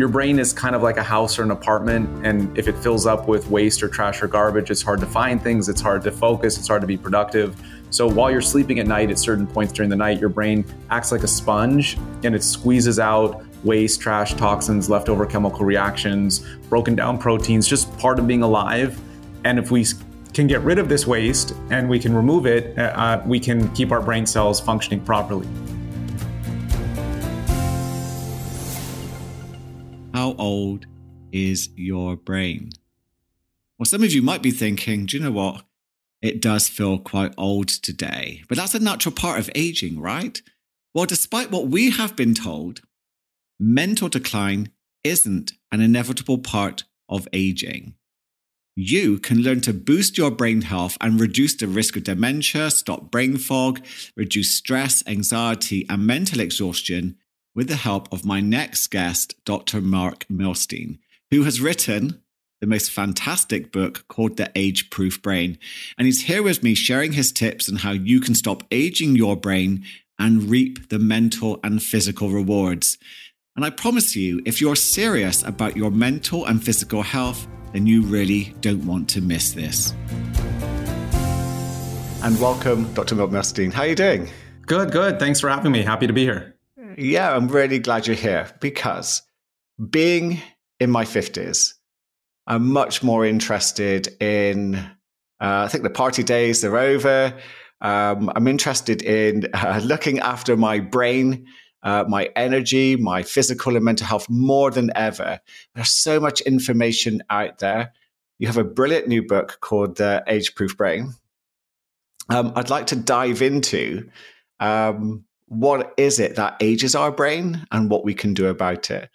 your brain is kind of like a house or an apartment. And if it fills up with waste or trash or garbage, it's hard to find things, it's hard to focus, it's hard to be productive. So while you're sleeping at night, at certain points during the night, your brain acts like a sponge and it squeezes out waste, trash, toxins, leftover chemical reactions, broken down proteins, just part of being alive. And if we can get rid of this waste and we can remove it, uh, uh we can keep our brain cells functioning properly. Old is your brain? Well, some of you might be thinking, do you know what? It does feel quite old today, but that's a natural part of aging, right? Well, despite what we have been told, mental decline isn't an inevitable part of aging. You can learn to boost your brain health and reduce the risk of dementia, stop brain fog, reduce stress, anxiety, and mental exhaustion with the help of my next guest, Dr. Marc Milstein, who has written the most fantastic book called The Age Proof Brain. And he's here with me sharing his tips on how you can stop aging your brain and reap the mental and physical rewards. And I promise you, if you're serious about your mental and physical health, then you really don't want to miss this. And welcome, Dr. Marc Milstein. How are you doing? Good, good. Thanks for having me. Happy to be here. Yeah, I'm really glad you're here because being in my 50s, I'm much more interested in, uh, I think the party days are over. Um, I'm interested in uh, looking after my brain, uh, my energy, my physical and mental health more than ever. There's so much information out there. You have a brilliant new book called The Age Proof Brain. Um, I'd like to dive into um, what is it that ages our brain and what we can do about it.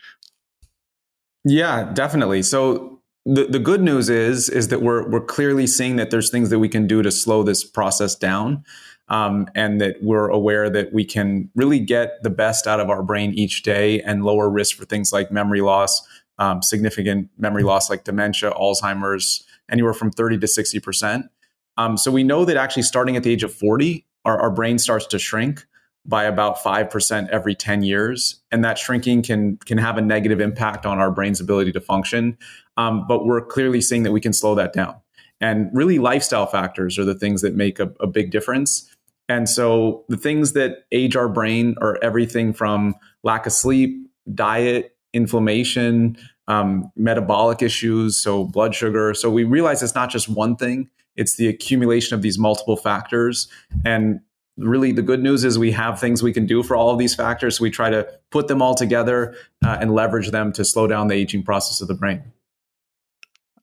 Yeah, definitely. So the, the good news is is that we're we're clearly seeing that there's things that we can do to slow this process down. Um, and that we're aware that we can really get the best out of our brain each day and lower risk for things like memory loss, um, significant memory loss like dementia, Alzheimer's, anywhere from 30 to 60%. Um, so we know that actually starting at the age of 40, our, our brain starts to shrink by about 5% every 10 years and that shrinking can can have a negative impact on our brain's ability to function. Um, but we're clearly seeing that we can slow that down. And really lifestyle factors are the things that make a, a big difference. And so the things that age our brain are everything from lack of sleep diet inflammation um, metabolic issues so blood sugar. So we realize it's not just one thing it's the accumulation of these multiple factors. And really the good news is we have things we can do for all of these factors. We try to put them all together uh, and leverage them to slow down the aging process of the brain.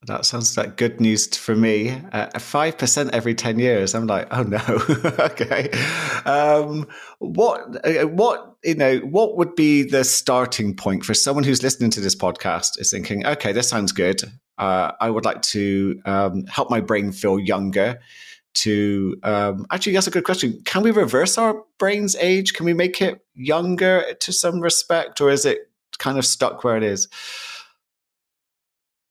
That sounds like good news for me. Uh, five uh, percent every ten years. I'm like, oh no. okay. Um, what? Uh, what? You know, what would be the starting point for someone who's listening to this podcast? Is thinking, okay, this sounds good. Uh, I would like to um, help my brain feel younger to um, actually that's a good question. Can we reverse our brain's age? Can we make it younger to some respect or is it kind of stuck where it is?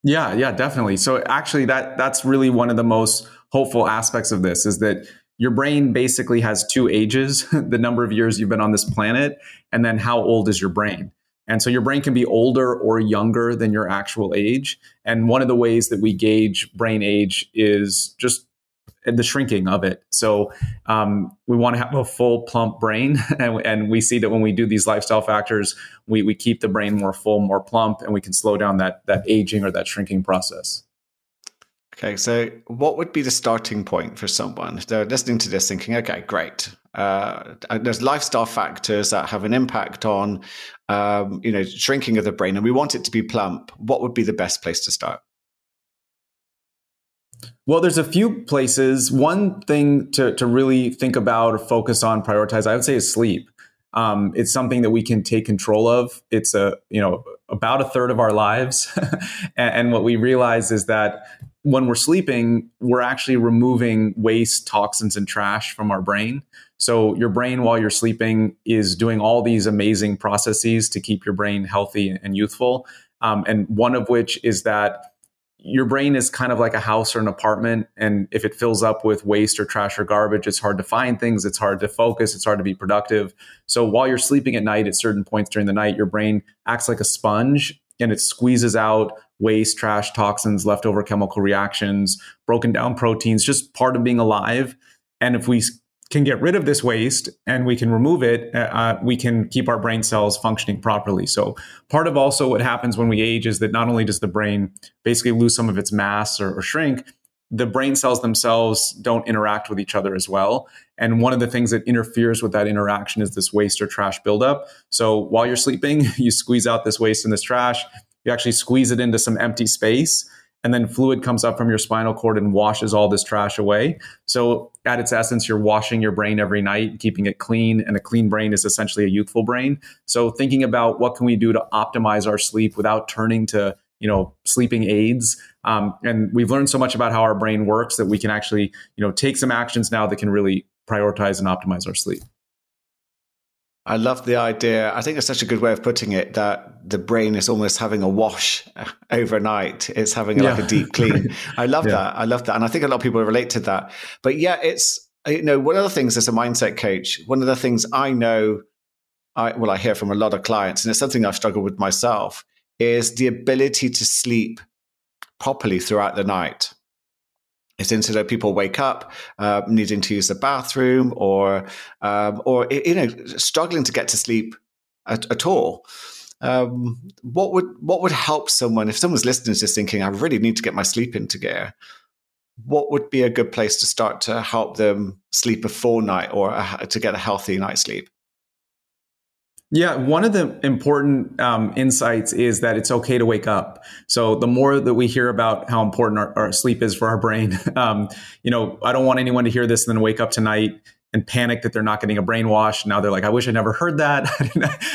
Yeah yeah definitely. So actually that that's really one of the most hopeful aspects of this is that your brain basically has two ages the number of years you've been on this planet and then how old is your brain. And so your brain can be older or younger than your actual age. And one of the ways that we gauge brain age is just the shrinking of it. So um, we want to have a full plump brain, and, and, we see that when we do these lifestyle factors, we, we keep the brain more full, more plump, and we can slow down that that aging or that shrinking process. Okay, so what would be the starting point for someone? They're listening to this, thinking, "Okay, great. Uh, there's lifestyle factors that have an impact on, um, you know, shrinking of the brain, and we want it to be plump. What would be the best place to start?" Well, there's a few places. One thing to, to really think about or focus on, prioritize, I would say is sleep. Um, it's something that we can take control of. It's a, you know, about a third of our lives. and, and what we realize is that when we're sleeping, we're actually removing waste, toxins, and trash from our brain. So your brain, while you're sleeping, is doing all these amazing processes to keep your brain healthy and youthful. Um, and one of which is that your brain is kind of like a house or an apartment. And if it fills up with waste or trash or garbage, it's hard to find things. It's hard to focus. It's hard to be productive. So while you're sleeping at night, at certain points during the night, your brain acts like a sponge and it squeezes out waste, trash, toxins, leftover chemical reactions, broken down proteins, just part of being alive. And if we can get rid of this waste and we can remove it, uh, uh, we can keep our brain cells functioning properly. So, part of also what happens when we age is that not only does the brain basically lose some of its mass or, or shrink, the brain cells themselves don't interact with each other as well. And one of the things that interferes with that interaction is this waste or trash buildup. So, while you're sleeping, you squeeze out this waste and this trash, you actually squeeze it into some empty space and then fluid comes up from your spinal cord and washes all this trash away. So, at its essence, you're washing your brain every night, keeping it clean, and a clean brain is essentially a youthful brain. So, thinking about what can we do to optimize our sleep without turning to you know sleeping aids um, and we've learned so much about how our brain works that we can actually you know take some actions now that can really prioritize and optimize our sleep I love the idea. I think it's such a good way of putting it that the brain is almost having a wash overnight. It's having yeah. like a deep clean. I love yeah. that. I love that. And I think a lot of people relate to that. But yeah, it's, you know, one of the things as a mindset coach, one of the things I know, I, well, I hear from a lot of clients, and it's something I've struggled with myself, is the ability to sleep properly throughout the night. Into that people wake up uh, needing to use the bathroom or um, or you know struggling to get to sleep at, at all. Um, what would what would help someone if someone's listening to this thinking I really need to get my sleep into gear? What would be a good place to start to help them sleep a full night or a, to get a healthy night's sleep? Yeah, one of the important um, insights is that it's okay to wake up. So the more that we hear about how important our, our sleep is for our brain, um, you know, I don't want anyone to hear this and then wake up tonight and panic that they're not getting a brainwash. Now they're like, I wish I never heard that.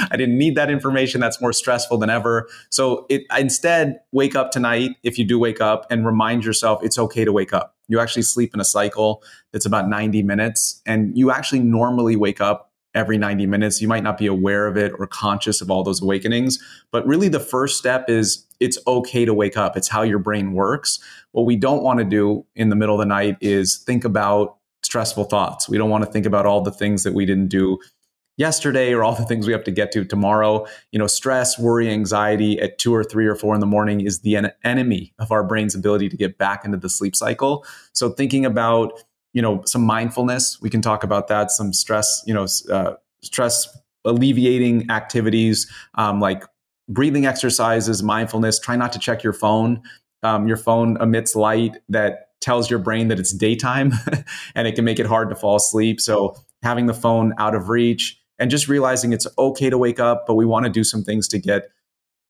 I didn't need that information. That's more stressful than ever. So it, instead, wake up tonight if you do wake up and remind yourself it's okay to wake up. You actually sleep in a cycle that's about 90 minutes, and you actually normally wake up every 90 minutes. You might not be aware of it or conscious of all those awakenings. But really, the first step is it's okay to wake up. It's how your brain works. What we don't want to do in the middle of the night is think about stressful thoughts. We don't want to think about all the things that we didn't do yesterday or all the things we have to get to tomorrow. You know, stress, worry, anxiety at two or three or four in the morning is the en- enemy of our brain's ability to get back into the sleep cycle. So thinking about you know some mindfulness we can talk about that some stress you know uh, stress alleviating activities um, like breathing exercises mindfulness try not to check your phone. Um, your phone emits light that tells your brain that it's daytime and it can make it hard to fall asleep. So having the phone out of reach and just realizing it's okay to wake up but we want to do some things to get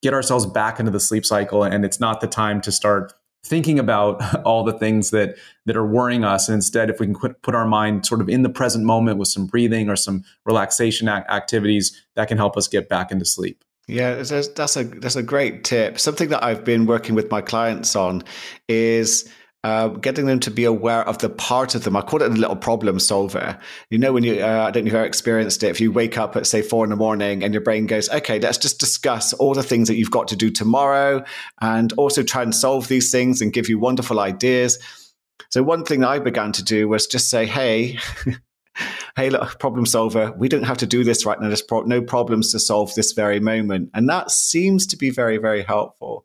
get ourselves back into the sleep cycle and it's not the time to start thinking about all the things that that are worrying us. And instead if we can put, put our mind sort of in the present moment with some breathing or some relaxation activities that can help us get back into sleep. Yeah that's, that's a that's a great tip. Something that i've been working with my clients on is uh, getting them to be aware of the part of them. I call it a little problem solver. You know, when you, uh, I don't know if you've ever experienced it, if you wake up at say four in the morning and your brain goes, okay, let's just discuss all the things that you've got to do tomorrow and also try and solve these things and give you wonderful ideas. So, one thing I began to do was just say, hey, hey, look, problem solver, we don't have to do this right now. There's pro- no problems to solve this very moment. And that seems to be very, very helpful.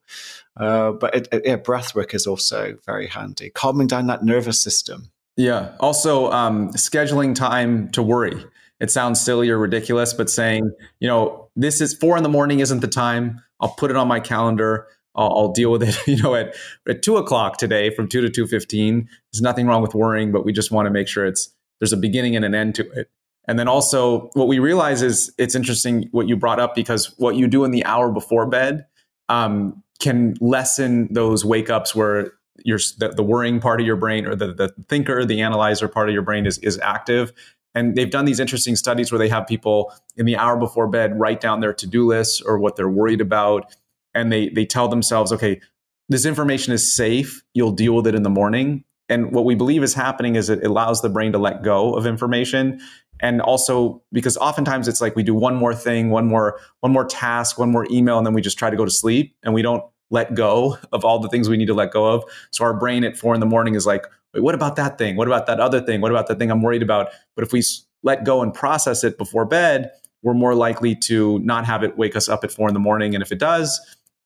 Uh, but it, it, yeah, breath work is also very handy, calming down that nervous system. Yeah. Also, um, scheduling time to worry. It sounds silly or ridiculous, but saying, you know, this is four in the morning isn't the time. I'll put it on my calendar. I'll, I'll deal with it, you know, at, at two o'clock today from two to two fifteen. There's nothing wrong with worrying, but we just want to make sure it's there's a beginning and an end to it. And then also, what we realize is it's interesting what you brought up because what you do in the hour before bed um, can lessen those wake ups where your the, the, worrying part of your brain or the, the thinker, the analyzer part of your brain is, is active. And they've done these interesting studies where they have people in the hour before bed write down their to-do lists or what they're worried about. And they they tell themselves, okay, this information is safe. You'll deal with it in the morning. And what we believe is happening is it allows the brain to let go of information and also because oftentimes it's like we do one more thing one more one more task one more email and then we just try to go to sleep and we don't let go of all the things we need to let go of so our brain at four in the morning is like wait what about that thing what about that other thing what about that thing i'm worried about but if we let go and process it before bed we're more likely to not have it wake us up at four in the morning and if it does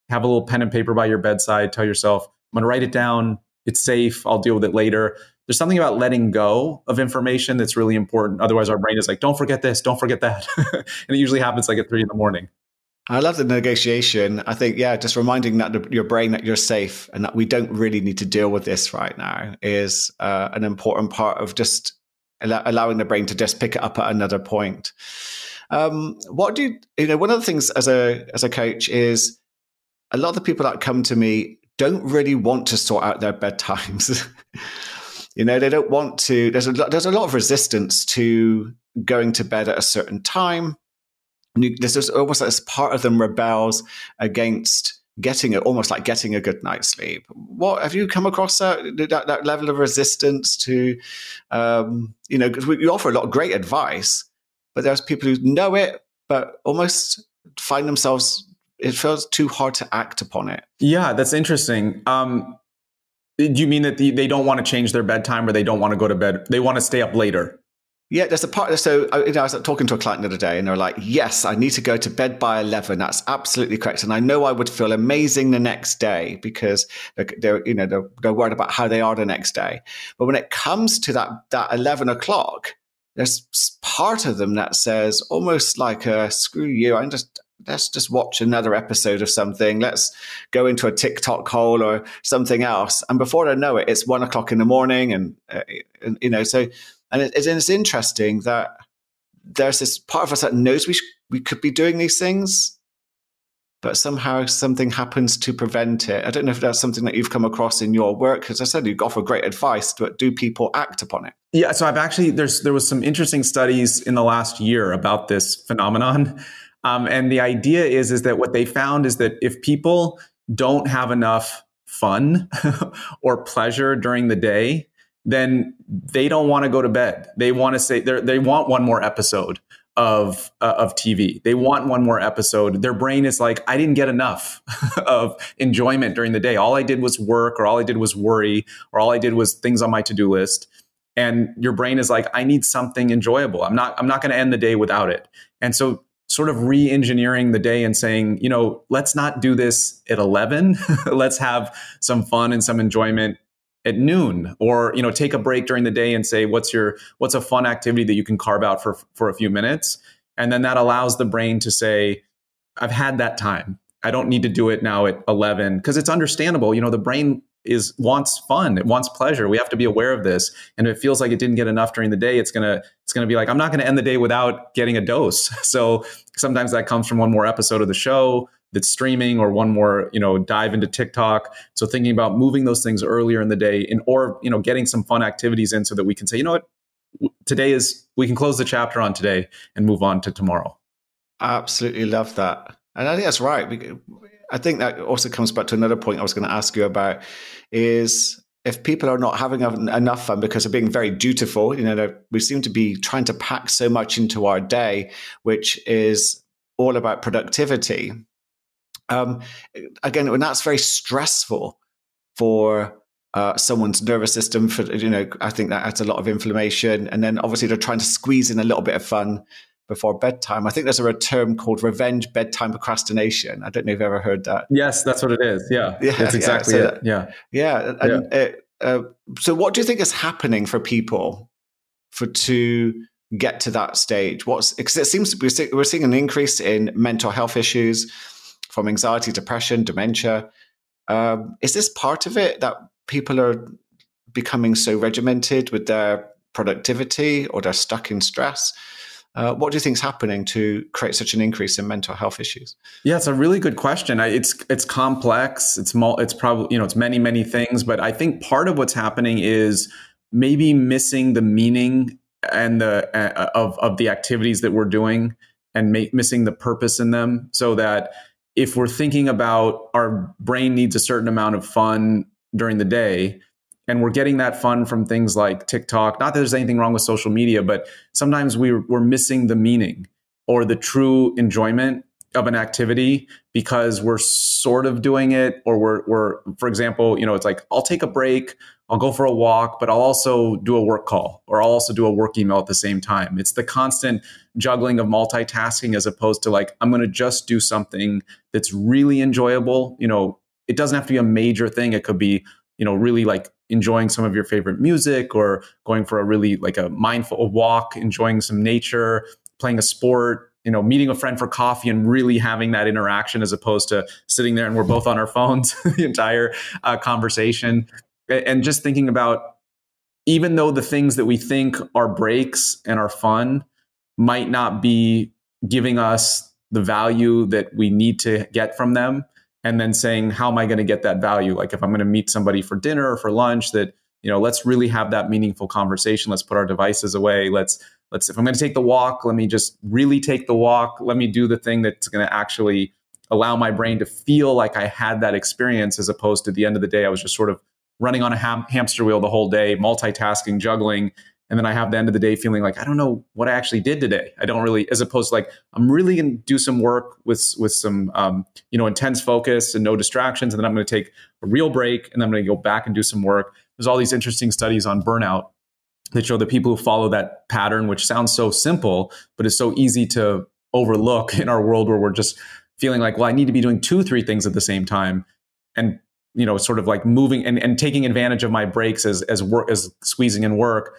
have a little pen and paper by your bedside. Tell yourself, I'm going to write it down. It's safe. I'll deal with it later. There's something about letting go of information that's really important. Otherwise, our brain is like, don't forget this, don't forget that. and it usually happens like at three in the morning. I love the negotiation. I think, yeah, just reminding that your brain that you're safe and that we don't really need to deal with this right now is uh, an important part of just al- allowing the brain to just pick it up at another point. Um, what do you, you know? One of the things as a as a coach is a lot of the people that come to me don't really want to sort out their bedtimes. you know, they don't want to. There's a there's a lot of resistance to going to bed at a certain time this is almost like part of them rebels against getting it almost like getting a good night's sleep. What have you come across that that, that level of resistance to um, you know because we offer a lot of great advice but there's people who know it but almost find themselves it feels too hard to act upon it. Yeah that's interesting. Um, do you mean that they don't want to change their bedtime or they don't want to go to bed they want to stay up later yeah, there's a part. So uh, you know, I was talking to a client the other day, and they're like, "Yes, I need to go to bed by eleven. That's absolutely correct." And I know I would feel amazing the next day because they're, you know they're, they're, worried about how they are the next day. But when it comes to that that eleven o'clock, there's part of them that says almost like, a, "Screw you! I'm just let's just watch another episode of something. Let's go into a TikTok hole or something else." And before I know it, it's one o'clock in the morning, and, uh, and you know so and it, it's interesting that there's this part of us that knows we, sh- we could be doing these things, but somehow something happens to prevent it. I don't know if that's something that you've come across in your work. Because I said you offer great advice, but do people act upon it? Yeah, so I've actually there's there was some interesting studies in the last year about this phenomenon, um, and the idea is is that what they found is that if people don't have enough fun or pleasure during the day, then they don't want to go to bed. They want to say they want one more episode of uh, of TV. They want one more episode. Their brain is like, I didn't get enough of enjoyment during the day. All I did was work, or all I did was worry, or all I did was things on my to do list. And your brain is like, I need something enjoyable. I'm not I'm not going to end the day without it. And so sort of re-engineering the day and saying, you know, let's not do this at 11. let's have some fun and some enjoyment at noon or you know take a break during the day and say what's your what's a fun activity that you can carve out for for a few minutes? And then that allows the brain to say i've had that time. I don't need to do it now at 11 because it's understandable you know the brain is wants fun. It wants pleasure. We have to be aware of this. And if it feels like it didn't get enough during the day it's to it's to be like i'm not to end the day without getting a dose. So sometimes that comes from one more episode of the show that's streaming or one more you know dive into tiktok. So thinking about moving those things earlier in the day in or you know getting some fun activities in so that we can say you know what? Today is we can close the chapter on today and move on to tomorrow. Absolutely love that. And i think that's right i think that also comes back to another point i was going to ask you about is if people are not having enough fun because they're being very dutiful, you know, we seem to be trying to pack so much into our day, which is all about productivity. Um, again, and that's very stressful for uh, someone's nervous system. For you know, I think that adds a lot of inflammation, and then obviously they're trying to squeeze in a little bit of fun before bedtime. I think there's a term called revenge bedtime procrastination. I don't know if you've ever heard that. Yes, that's what it is. Yeah, yeah that's exactly yeah, so, it. Yeah, yeah. And yeah. It, uh, so, what do you think is happening for people for to get to that stage? What's because it seems to be we're seeing an increase in mental health issues from anxiety, depression, dementia. Um, is this part of it that people are becoming so regimented with their productivity or they're stuck in stress? Uh, what do you think is happening to create such an increase in mental health issues? Yeah, it's a really good question. It's it's complex. It's mul- it's probably you know it's many many things, but I think part of what's happening is maybe missing the meaning and the uh, of of the activities that we're doing and ma- missing the purpose in them, so that if we're thinking about our brain needs a certain amount of fun during the day and we're getting that fun from things like TikTok, not that there's anything wrong with social media, but sometimes we, we're missing the meaning or the true enjoyment of an activity because we're sort of doing it or we're, we're for example you know it's like i'll take a break I'll go for a walk, but I'll also do a work call or I'll also do a work email at the same time. It's the constant juggling of multitasking as opposed to like, I'm going to just do something that's really enjoyable. You know, it doesn't have to be a major thing. It could be, you know, really like enjoying some of your favorite music or going for a really like a mindful walk, enjoying some nature, playing a sport, you know, meeting a friend for coffee and really having that interaction as opposed to sitting there and we're both on our phones the entire uh, conversation and just thinking about even though the things that we think are breaks and are fun might not be giving us the value that we need to get from them and then saying how am i going to get that value? Like if i'm going to meet somebody for dinner or for lunch that you know let's really have that meaningful conversation let's put our devices away let's let's if i'm going to take the walk let me just really take the walk let me do the thing that's going to actually allow my brain to feel like i had that experience as opposed to the end of the day i was just sort of running on a ham- hamster wheel the whole day, multitasking, juggling. And then I have the end of the day feeling like I don't know what I actually did today. I don't really, as opposed to like I'm really going to do some work with with some um, you know intense focus and no distractions, and then I'm going to take a real break, and then I'm going to go back and do some work. There's all these interesting studies on burnout that show that people who follow that pattern, which sounds so simple, but is so easy to overlook in our world where we're just feeling like, well, I need to be doing two, three things at the same time. And you know, sort of like moving and, and taking advantage of my breaks as as work as squeezing in work,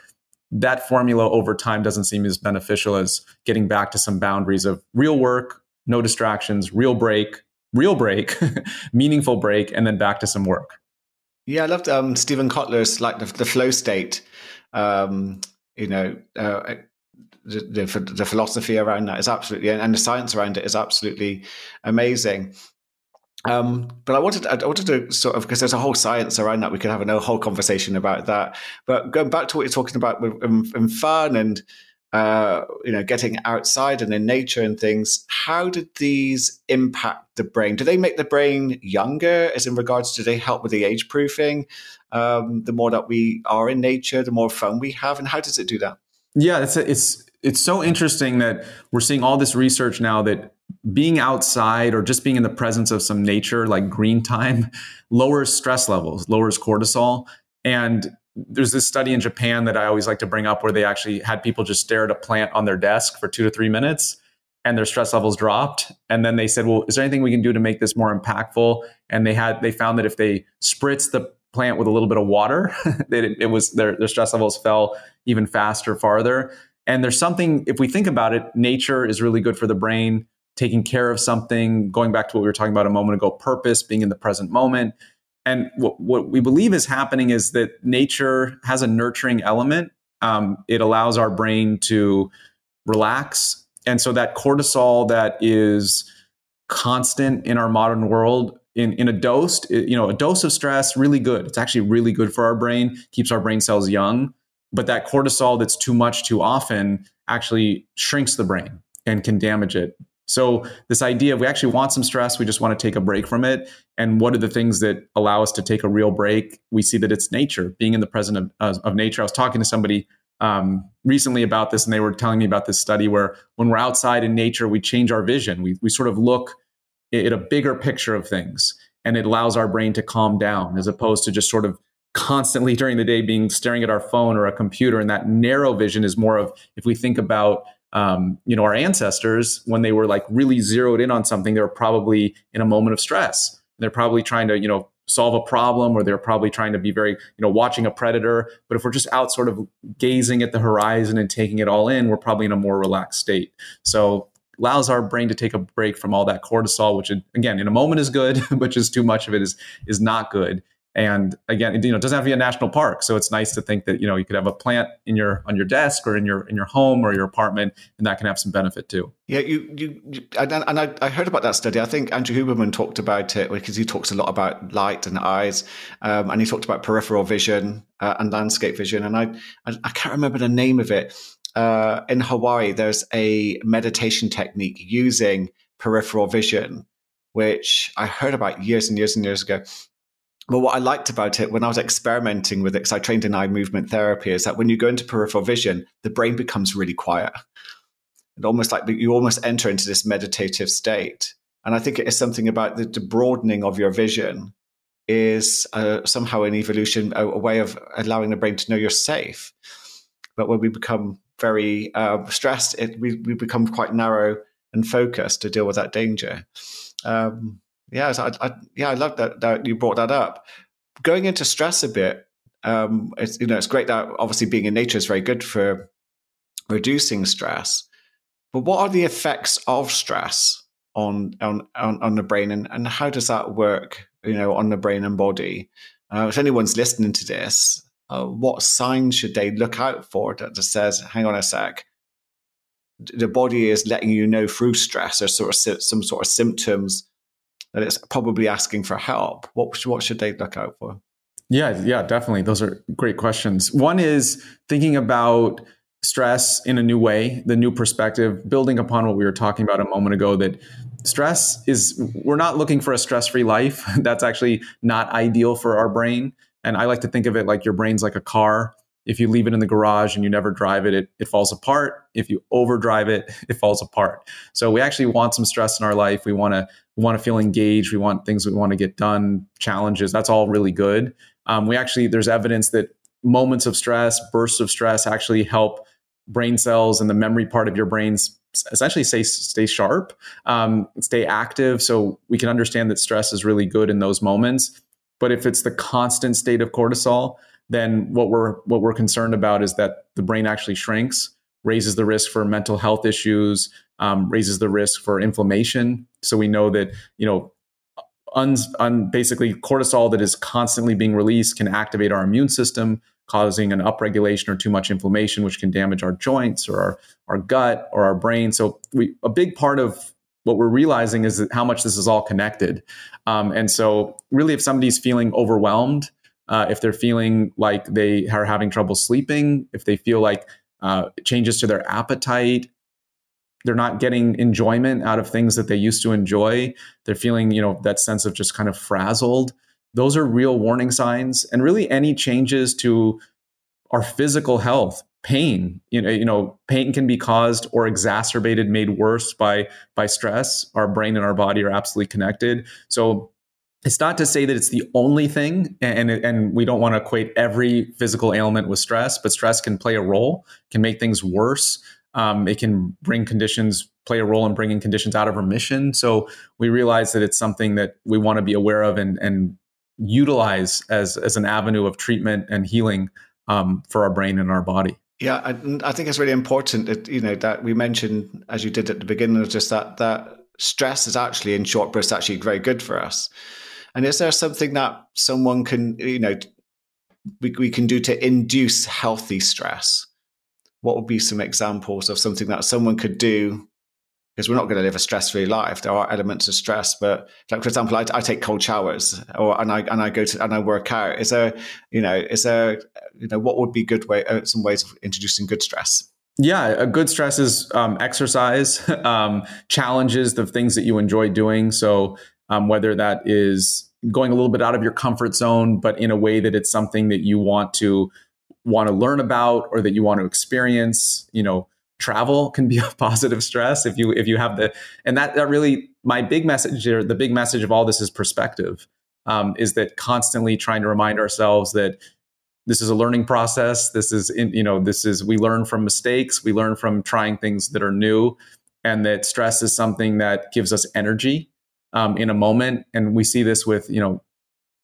that formula over time doesn't seem as beneficial as getting back to some boundaries of real work, no distractions, real break, real break, meaningful break, and then back to some work. Yeah, I loved um, Steven Kotler's like the, the flow state. Um, you know, uh, the, the, the philosophy around that is absolutely, and the science around it is absolutely amazing. Um, but I wanted, I wanted to sort of because there's a whole science around that. We could have a whole conversation about that. But going back to what you're talking about with and fun and uh, you know getting outside and in nature and things, how did these impact the brain? Do they make the brain younger? As in regards, to do they help with the age proofing? Um, the more that we are in nature, the more fun we have, and how does it do that? Yeah, it's a, it's it's so interesting that we're seeing all this research now that being outside or just being in the presence of some nature like green time lowers stress levels, lowers cortisol. And there's this study in Japan that I always like to bring up where they actually had people just stare at a plant on their desk for two to three minutes and their stress levels dropped. And then they said, well, is there anything we can do to make this more impactful? And they had, they found that if they spritz the plant with a little bit of water, it, it was their, their stress levels fell even faster, farther. And there's something, if we think about it, nature is really good for the brain taking care of something, going back to what we were talking about a moment ago, purpose, being in the present moment. And what, what we believe is happening is that nature has a nurturing element. Um, it allows our brain to relax. And so that cortisol that is constant in our modern world in, in a dose, you know, a dose of stress, really good. It's actually really good for our brain, keeps our brain cells young. But that cortisol that's too much too often actually shrinks the brain and can damage it. So this idea of we actually want some stress, we just want to take a break from it. And what are the things that allow us to take a real break? We see that it's nature, being in the present of, of, of nature. I was talking to somebody um, recently about this, and they were telling me about this study where when we're outside in nature, we change our vision. We we sort of look at a bigger picture of things, and it allows our brain to calm down as opposed to just sort of constantly during the day being staring at our phone or a computer. And that narrow vision is more of if we think about um, you know, our ancestors, when they were like really zeroed in on something, they were probably in a moment of stress. They're probably trying to, you know, solve a problem or they're probably trying to be very, you know, watching a predator. But if we're just out sort of gazing at the horizon and taking it all in, we're probably in a more relaxed state. So allows our brain to take a break from all that cortisol, which again, in a moment is good, but just too much of it is is not good. And again, you know, it doesn't have to be a national park. So it's nice to think that, you know, you could have a plant in your on your desk or in your in your home or your apartment, and that can have some benefit too. Yeah, you you, you and, and I, I, heard about that study. I think Andrew Huberman talked about it because he talks a lot about light and eyes, um, and he talked about peripheral vision uh, and landscape vision. And I, I, I can't remember the name of it. Uh, in Hawaii, there's a meditation technique using peripheral vision, which I heard about years and years and years ago. But what I liked about it when I was experimenting with it, because I trained in eye movement therapy, is that when you go into peripheral vision, the brain becomes really quiet. And almost like you almost enter into this meditative state. And I think it is something about the, the broadening of your vision is uh, somehow an evolution, a, a, way of allowing the brain to know you're safe. But when we become very uh, stressed, it, we, we become quite narrow and focused to deal with that danger. Um, yeah, I, I, yeah, I love that, that you brought that up. Going into stress a bit, um, it's you know it's great that obviously being in nature is very good for reducing stress. But what are the effects of stress on on on, on the brain, and, and how does that work? You know, on the brain and body. Uh, if anyone's listening to this, uh, what signs should they look out for that just says, "Hang on a sec." The body is letting you know through stress or sort of some sort of symptoms that it's probably asking for help. What what should they look out for? Yeah, yeah, definitely. Those are great questions. One is thinking about stress in a new way, the new perspective, building upon what we were talking about a moment ago that stress is, we're not looking for a stress free life. That's actually not ideal for our brain. And I like to think of it like your brain's like a car. If you leave it in the garage and you never drive it, it, it falls apart. If you overdrive it, it falls apart. So we actually want some stress in our life. We want to we want to feel engaged. We want things we want to get done, challenges. That's all really good. Um, we actually there's evidence that moments of stress, bursts of stress actually help brain cells and the memory part of your brains essentially stay stay sharp, um, stay active. So we can understand that stress is really good in those moments. But if it's the constant state of cortisol, then what we're what we're concerned about is that the brain actually shrinks, raises the risk for mental health issues, um, raises the risk for inflammation. So we know that you know. Un, un, basically, cortisol that is constantly being released can activate our immune system, causing an upregulation or too much inflammation, which can damage our joints or our, our gut or our brain. So we a big part of what we're realizing is how much this is all connected. Um, and so really if somebody's feeling overwhelmed, uh, if they're feeling like they are having trouble sleeping, if they feel like uh, changes to their appetite, they're not getting enjoyment out of things that they used to enjoy. They're feeling, you know, that sense of just kind of frazzled those are real warning signs and really any changes to our physical health pain you know you know pain can be caused or exacerbated made worse by by stress our brain and our body are absolutely connected so it's not to say that it's the only thing and and we don't want to equate every physical ailment with stress but stress can play a role can make things worse um, it can bring conditions play a role in bringing conditions out of remission so we realize that it's something that we want to be aware of and and utilize as as an avenue of treatment and healing um, for our brain and our body. Yeah, I, I, think it's really important that you know that we mentioned as you did at the beginning, just that that stress is actually in short bursts actually very good for us. And is there something that someone can you know we, we can do to induce healthy stress? What would be some examples of something that someone could do because we're not going to live a stress-free life. There are elements of stress, but like for example, I, I, take cold showers, or and I and I go to and I work out. Is there, you know, is there, you know, what would be good way, uh, some ways of introducing good stress? Yeah, a good stress is um, exercise, um, challenges, the things that you enjoy doing. So um, whether that is going a little bit out of your comfort zone, but in a way that it's something that you want to want to learn about or that you want to experience, you know travel can be a positive stress if you if you have the and that that really my big message here the big message of all this is perspective um, is that constantly trying to remind ourselves that this is a learning process this is in, you know this is we learn from mistakes we learn from trying things that are new and that stress is something that gives us energy um, in a moment. And we see this with you know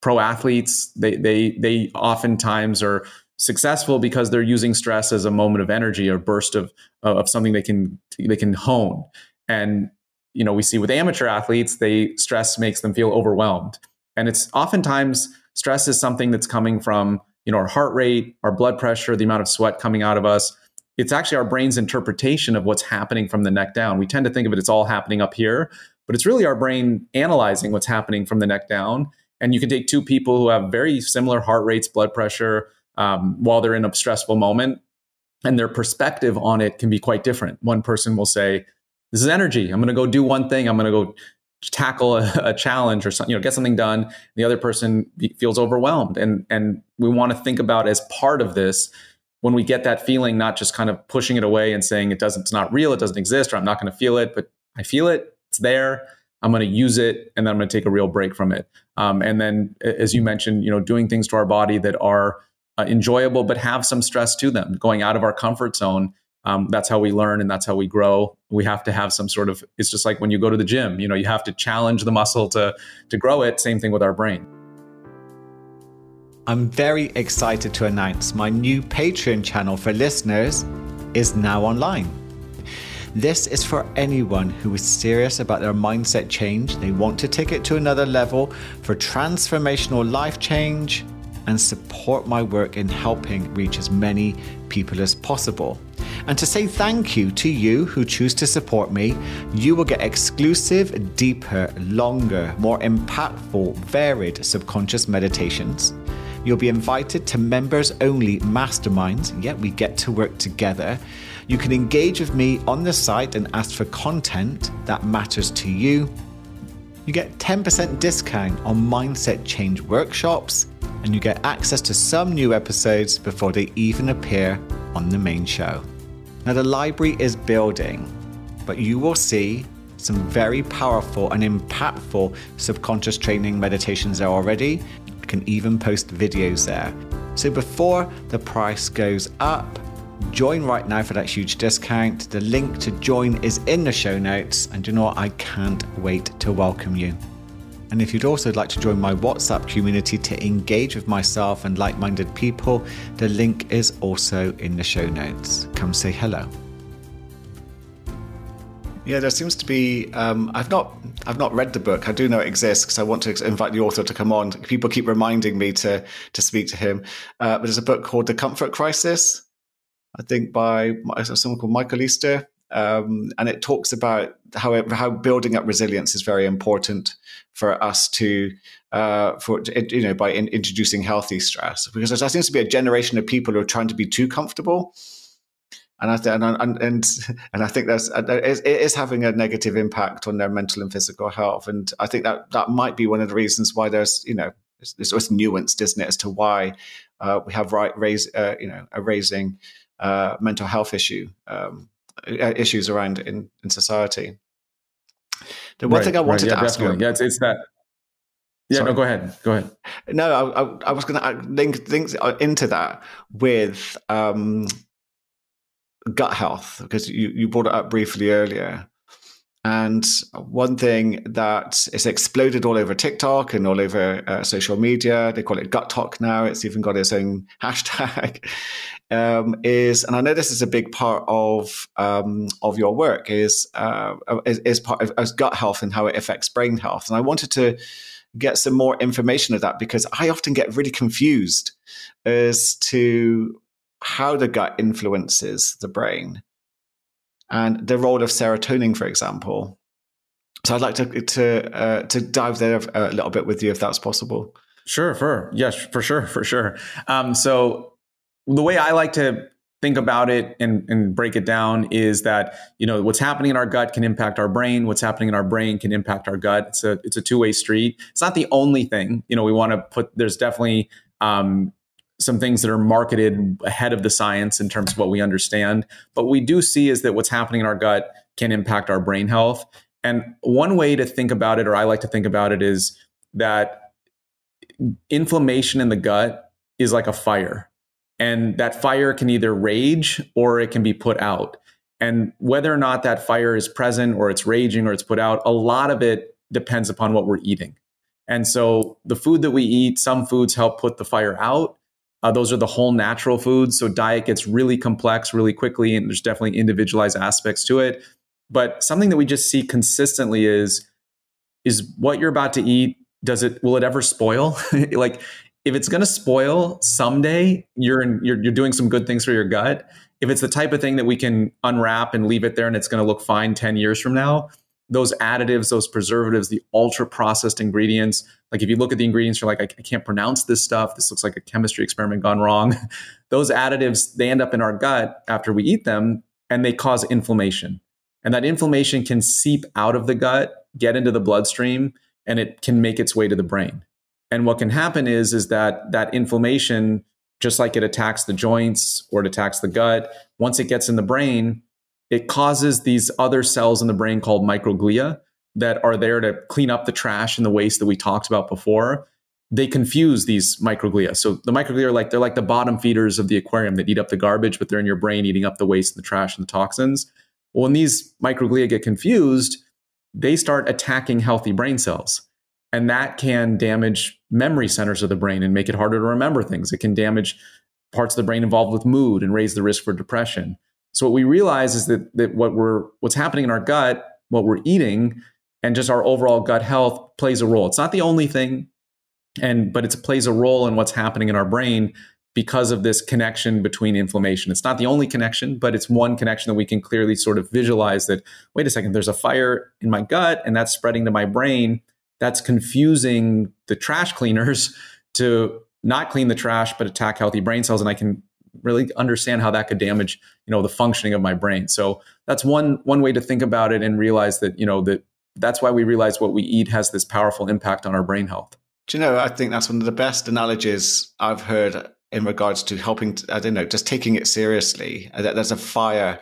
pro athletes. They they they oftentimes are successful because they're using stress as a moment of energy or burst of of something they can they can hone. And you know we see with amateur athletes they stress makes them feel overwhelmed. And it's oftentimes stress is something that's coming from you know our heart rate our blood pressure the amount of sweat coming out of us. It's actually our brain's interpretation of what's happening from the neck down. We tend to think of it it's all happening up here but it's really our brain analyzing what's happening from the neck down and you can take two people who have very similar heart rates blood pressure um, while they're in a stressful moment. And their perspective on it can be quite different. One person will say, This is energy. I'm going to go do one thing. I'm going to go tackle a, a, challenge or something, you know, get something done. The other person feels overwhelmed. And, and we want to think about as part of this when we get that feeling, not just kind of pushing it away and saying it doesn't, it's not real, it doesn't exist, or I'm not going to feel it, but I feel it, it's there. I'm going to use it, and then I'm going to take a real break from it. Um, and then, as you mentioned, you know, doing things to our body that are uh, enjoyable but have some stress to them, going out of our comfort zone. Um, that's how we learn and that's how we grow. We have to have some sort of. It's just like when you go to the gym. You know, you have to challenge the muscle to to grow it. Same thing with our brain. I'm very excited to announce my new Patreon channel for listeners is now online. This is for anyone who is serious about their mindset change, they want to take it to another level for transformational life change, and support my work in helping reach as many people as possible. And to say thank you to you who choose to support me, you will get exclusive, deeper, longer, more impactful, varied subconscious meditations. You'll be invited to members only masterminds, yet we get to work together you can engage with me on the site and ask for content that matters to you. You get 10% discount on mindset change workshops, and you get access to some new episodes before they even appear on the main show. Now, the library is building, but you will see some very powerful and impactful subconscious training meditations there already. You can even post videos there. So before the price goes up, Join right now for that huge discount. The link to join is in the show notes. And you know what? I can't wait to welcome you. And if you'd also like to join my WhatsApp community to engage with myself and like minded people, the link is also in the show notes. Come say hello. Yeah, there seems to be. Um, I've not, I've not read the book. I do know it exists because I want to invite the author to come on. People keep reminding me to to speak to him. Uh, but there's a book called The Comfort Crisis, I think by someone called Michael Easter. Um, and it talks about how it, how building up resilience is very important for us to uh, for you know by in, introducing healthy stress because there seems to be a generation of people who are trying to be too comfortable and I th- and, and and and I think that's it is having a negative impact on their mental and physical health and I think that that might be one of the reasons why there's you know it's, it's nuanced isn't it as to why uh, we have right raise uh, you know a raising uh, mental health issue um, uh, issues around in, in society. The one right, thing I wanted right, yeah, to ask definitely. you, yeah, it's, it's that. Yeah, Sorry. no, go ahead. Go ahead. No, I, I, I was going to link things into that with um, gut health because you, you brought it up briefly earlier. And one thing that is exploded all over TikTok and all over uh, social media, they call it gut talk now. It's even got its own hashtag. Um, is and I know this is a big part of um, of your work is, uh, is, is part of as gut health and how it affects brain health. And I wanted to get some more information of that because I often get really confused as to how the gut influences the brain and the role of serotonin, for example. So I'd like to to uh, to dive there a little bit with you, if that's possible. Sure, for yes, for sure, for sure. Um, so the way I like to think about it and, and break it down is that you know what's happening in our gut can impact our brain what's happening in our brain can impact our gut it's a it's a two-way street it's not the only thing you know we want to put there's definitely um, some things that are marketed ahead of the science in terms of what we understand. But we do see is that what's happening in our gut can impact our brain health. And one way to think about it, or I like to think about it, is that inflammation in the gut is like a fire. And that fire can either rage or it can be put out. And whether or not that fire is present or it's raging or it's put out, a lot of it depends upon what we're eating. And so the food that we eat, some foods help put the fire out, uh, those are the whole natural foods. So diet gets really complex really quickly, and there's definitely individualized aspects to it. But something that we just see consistently is is what you're about to eat. Does it will it ever spoil? like if it's going to spoil someday, you're, in, you're you're doing some good things for your gut. If it's the type of thing that we can unwrap and leave it there and it's going to look fine 10 years from now, those additives, those preservatives, the ultra processed ingredients. Like if you look at the ingredients, you're like, I, I, can't pronounce this stuff. This looks like a chemistry experiment gone wrong. those additives, they end up in our gut after we eat them and they cause inflammation. And that inflammation can seep out of the gut, get into the bloodstream, and it can make its way to the brain. And what can happen is, is that that inflammation, just like it attacks the joints or it attacks the gut, once it gets in the brain, it causes these other cells in the brain called microglia that are there to clean up the trash and the waste that we talked about before, they confuse these microglia. So the microglia are like they're like the bottom feeders of the aquarium that eat up the garbage, but they're in your brain eating up the waste and the trash and the toxins. Well, when these microglia get confused, they start attacking healthy brain cells. And that can damage memory centers of the brain and make it harder to remember things. It can damage parts of the brain involved with mood and raise the risk for depression. So what we realize is that that what we're what's happening in our gut, what we're eating, and just our overall gut health plays a role. It's not the only thing, and but it plays a role in what's happening in our brain because of this connection between inflammation. It's not the only connection, but it's one connection that we can clearly sort of visualize that wait a second, there's a fire in my gut and that's spreading to my brain that's confusing the trash cleaners to not clean the trash but attack healthy brain cells and i can really understand how that could damage you know the functioning of my brain. So that's one one way to think about it and realize that you know that that's why we realize what we eat has this powerful impact on our brain health. Do you know i think that's one of the best analogies i've heard in regards to helping i don't know just taking it seriously. There's a fire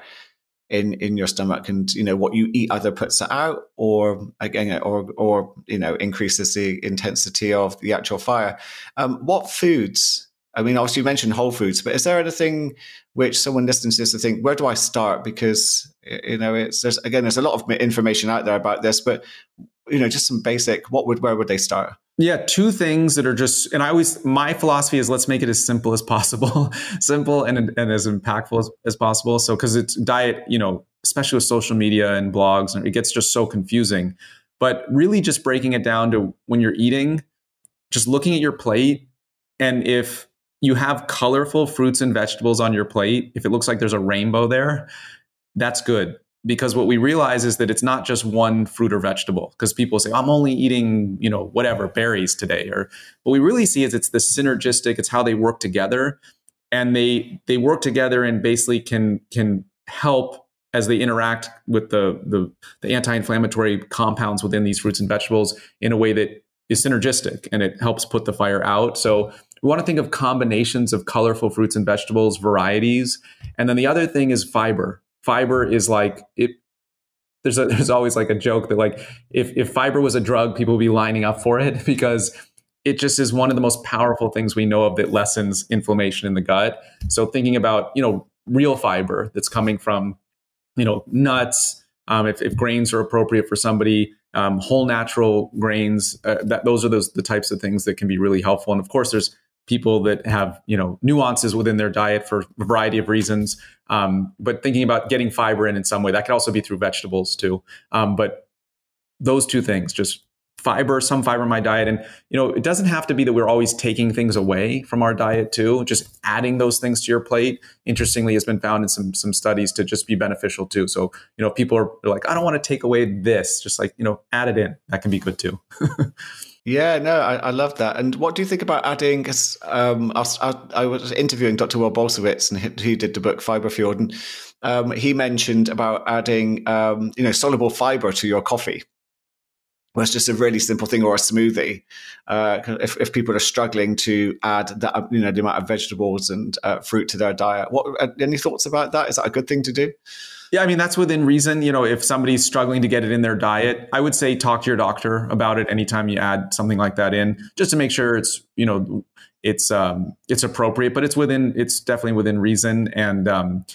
in in your stomach and you know what you eat either puts it out or again or or you know increases the intensity of the actual fire. Um, what foods i mean obviously you mentioned whole foods but is there anything which someone listening to this to think where do i start because you know it's there's again there's a lot of information out there about this but you know just some basic what would where would they start yeah, two things that are just, and I always, my philosophy is let's make it as simple as possible, simple and, and as impactful as, as possible. So, because it's diet, you know, especially with social media and blogs, and it gets just so confusing. But really, just breaking it down to when you're eating, just looking at your plate, and if you have colorful fruits and vegetables on your plate, if it looks like there's a rainbow there, that's good. Because what we realize is that it's not just one fruit or vegetable because people say i'm only eating you know whatever berries today or what we really see is it's the synergistic it's how they work together and they they work together and basically can can help as they interact with the the, the anti-inflammatory compounds within these fruits and vegetables in a way that is synergistic and it helps put the fire out. So we want to think of combinations of colorful fruits and vegetables varieties and then the other thing is fiber. Fiber is like it there's a, there's always like a joke that like if if fiber was a drug people would be lining up for it because it just is one of the most powerful things we know of that lessens inflammation in the gut. So thinking about you know real fiber that's coming from you know nuts um, if, if grains are appropriate for somebody um, whole natural grains uh, that those are those the types of things that can be really helpful. And of course there's people that have you know nuances within their diet for a variety of reasons. Um, but thinking about getting fiber in in some way that could also be through vegetables too. Um, but those two things just fiber some fiber in my diet. And you know it doesn't have to be that we're always taking things away from our diet too. Just adding those things to your plate interestingly has been found in some some studies to just be beneficial too. So you know people are like i don't want to take away this just like you know add it in. That can be good too Yeah, no, I, I, love that. And what do you think about adding? Um, I, I, was interviewing Dr. Will Bulsiewicz, and he, did the book Fiber Fueled, and um, he mentioned about adding, um, you know, soluble fiber to your coffee. Well, it's just a really simple thing, or a smoothie. Uh, if, if people are struggling to add that, you know, the amount of vegetables and uh, fruit to their diet, what uh, any thoughts about that? Is that a good thing to do? Yeah, I mean, that's within reason. You know, if somebody's struggling to get it in their diet, I would say talk to your doctor about it anytime you add something like that in, just to make sure it's, you know, it's um it's appropriate, but it's within it's definitely within reason. And um,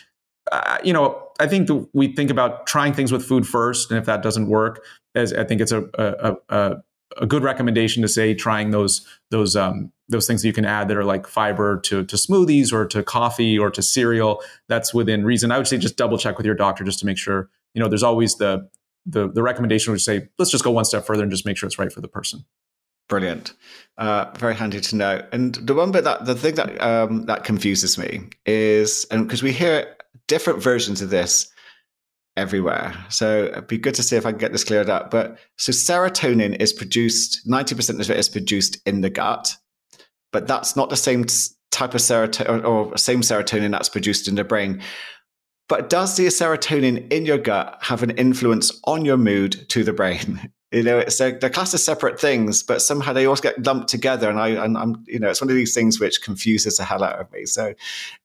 uh, you know, I think the, we think about trying things with food first, and if that doesn't work, as I think it's a a, a, a good recommendation to say trying those those um, those things that you can add that are like fiber to, to smoothies or to coffee or to cereal. That's within reason. I would say just double check with your doctor just to make sure you know there's always the the, the recommendation would say let's just go one step further and just make sure it's right for the person. Brilliant. Uh, very handy to know. And the one bit that the thing that um, that confuses me is and because we hear different versions of this everywhere. So it'd be good to see if I can get this cleared up. But so serotonin is produced, 90% of it is produced in the gut but that's not the same type of serotonin or, same serotonin that's produced in the brain. But does the serotonin in your gut have an influence on your mood to the brain? You know, it's they're, they're classed as separate things, but somehow they always get lumped together. And I, and I'm, you know, it's one of these things which confuses the hell out of me. So,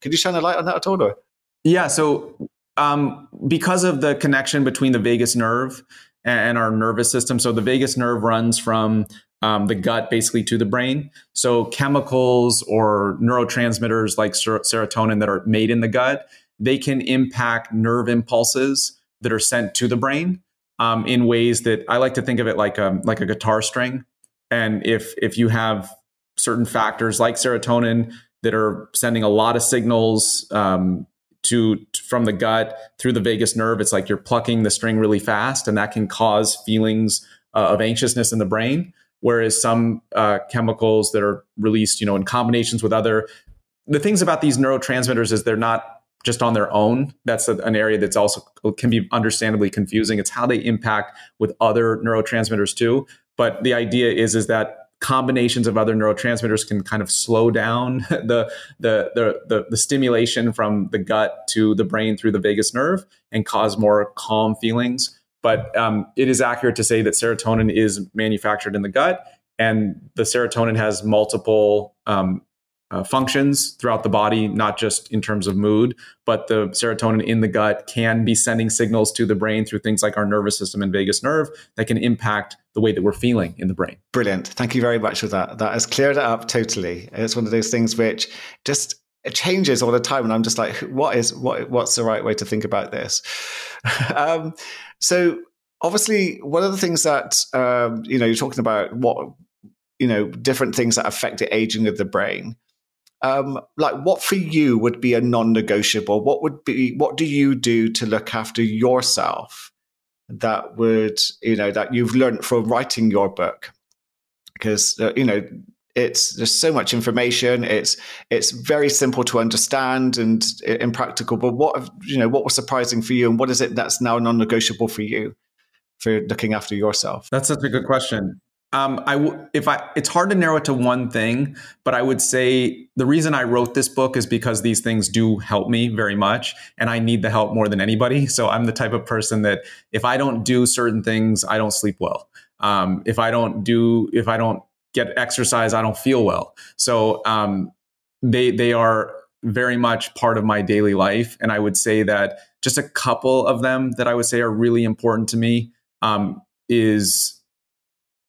could you shine a light on that at all? Or? Yeah. So, um, because of the connection between the vagus nerve and our nervous system. So the vagus nerve runs from um, the gut basically to the brain. So chemicals or neurotransmitters like ser- serotonin that are made in the gut, they can impact nerve impulses that are sent to the brain um, in ways that I like to think of it like a like a guitar string. And if if you have certain factors like serotonin that are sending a lot of signals um, to from the gut through the vagus nerve, it's like you're plucking the string really fast, and that can cause feelings uh, of anxiousness in the brain whereas some uh, chemicals that are released, you know, in combinations with other. The things about these neurotransmitters is they're not just on their own. That's a, an area that's also can be understandably confusing. It's how they impact with other neurotransmitters too. But the idea is is that combinations of other neurotransmitters can kind of slow down the, the the the, the, stimulation from the gut to the brain through the vagus nerve and cause more calm feelings. But um, it is accurate to say that serotonin is manufactured in the gut, and the serotonin has multiple um, uh, functions throughout the body, not just in terms of mood, but the serotonin in the gut can be sending signals to the brain through things like our nervous system and vagus nerve that can impact the way that we're feeling in the brain. Brilliant. Thank you very much for that. That has cleared it up totally. It's one of those things which just it changes all the time and i'm just like what is what what's the right way to think about this um, so obviously one of the things that um, you know you're talking about what you know different things that affect the aging of the brain um, like what for you would be a non-negotiable? What would be what do you do to look after yourself that would you know that you've learned from writing your book? Because uh, you know it's there's so much information. It's it's very simple to understand and impractical but what you know what was surprising for you and what is it that's now non-negotiable for you for looking after yourself? That's such a good question um, I w- if I it's hard to narrow it to one thing, but I would say the reason I wrote this book is because these things do help me very much, and I need the help more than anybody. So I'm the type of person that if I don't do certain things, I don't sleep well. Um, if I don't do if I don't get exercise, I don't feel well. So um, they they are very much part of my daily life, and I would say that just a couple of them that I would say are really important to me um, is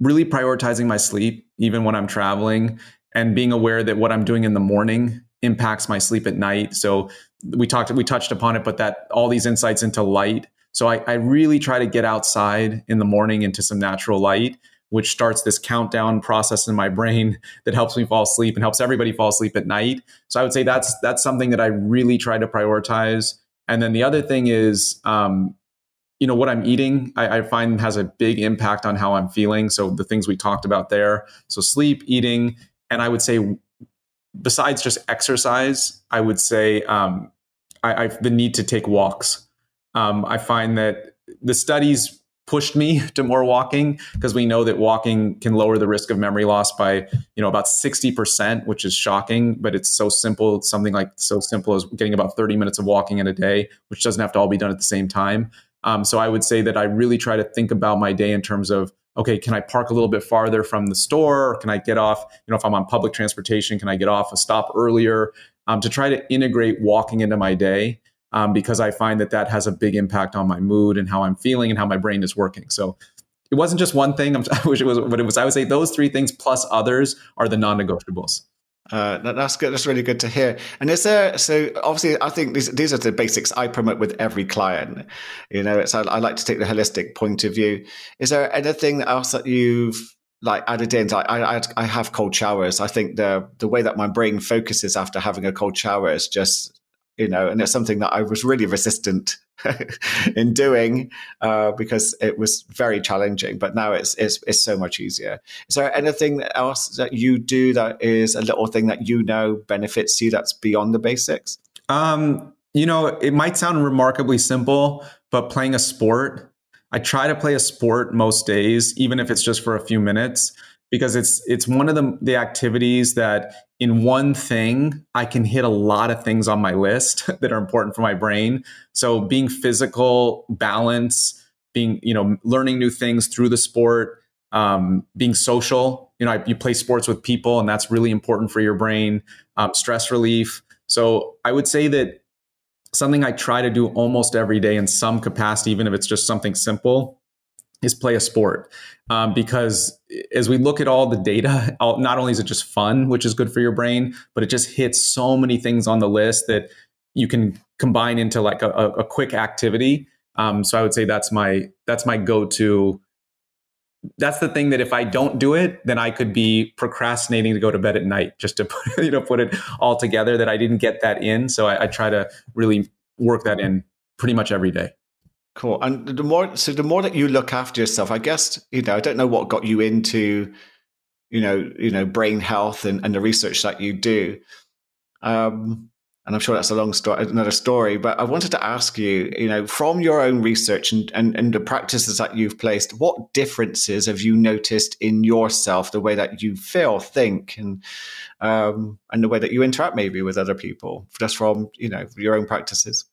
really prioritizing my sleep, even when I'm traveling, and being aware that what I'm doing in the morning impacts my sleep at night. So we talked, we touched upon it, but that all these insights into light. So I, I really try to get outside in the morning into some natural light which starts this countdown process in my brain that helps me fall asleep and helps everybody fall asleep at night. So I would say that's that's something that I really try to prioritize. And then the other thing is, um, you know, what I'm eating, I, I find has a big impact on how I'm feeling. So the things we talked about there. So sleep, eating, and I would say, besides just exercise, I would say um, I, I've the need to take walks. Um, I find that the studies pushed me to more walking because we know that walking can lower the risk of memory loss by you know about 60% which is shocking but it's so simple it's something like so simple as getting about 30 minutes of walking in a day which doesn't have to all be done at the same time um, so i would say that i really try to think about my day in terms of okay can i park a little bit farther from the store can i get off you know if i'm on public transportation can i get off a stop earlier um, to try to integrate walking into my day um, because I find that that has a big impact on my mood and how I'm feeling and how my brain is working. So it wasn't just one thing. I wish it was, but it was. I would say those three things plus others are the non-negotiables. Uh, that, that's good. That's really good to hear. And is there? So obviously, I think these these are the basics I promote with every client. You know, it's I, I like to take the holistic point of view. Is there anything else that you've like added in? Like I, I, I have cold showers. I think the the way that my brain focuses after having a cold shower is just you know, and it's something that I was really resistant in doing uh, because it was very challenging. But now it's, it's it's so much easier. Is there anything else that you do that is a little thing that you know benefits you that's beyond the basics? Um, you know, it might sound remarkably simple, but playing a sport. I try to play a sport most days, even if it's just for a few minutes because it's it's one of the the activities that in one thing I can hit a lot of things on my list that are important for my brain. So being physical, balance, being you know learning new things through the sport, um, being social. You know, I, you play sports with people, and that's really important for your brain. Um, stress relief. So I would say that something I try to do almost every day in some capacity, even if it's just something simple, is play a sport um, because as we look at all the data not only is it just fun which is good for your brain but it just hits so many things on the list that you can combine into like a, a quick activity. Um, so i would say that's my that's my go-to. That's the thing that if i don't do it then i could be procrastinating to go to bed at night just to put, you know put it all together that i didn't get that in. So I, I try to really work that in pretty much every day Cool. And the more, so the more that you look after yourself, I guess, you know, I don't know what got you into, you know, you know, brain health and, and the research that you do. Um, and I'm sure that's a long story, another story. But I wanted to ask you, you know, from your own research and, and, and the practices that you've placed, what differences have you noticed in yourself, the way that you feel, think, and um, and the way that you interact maybe with other people, just from you know your own practices?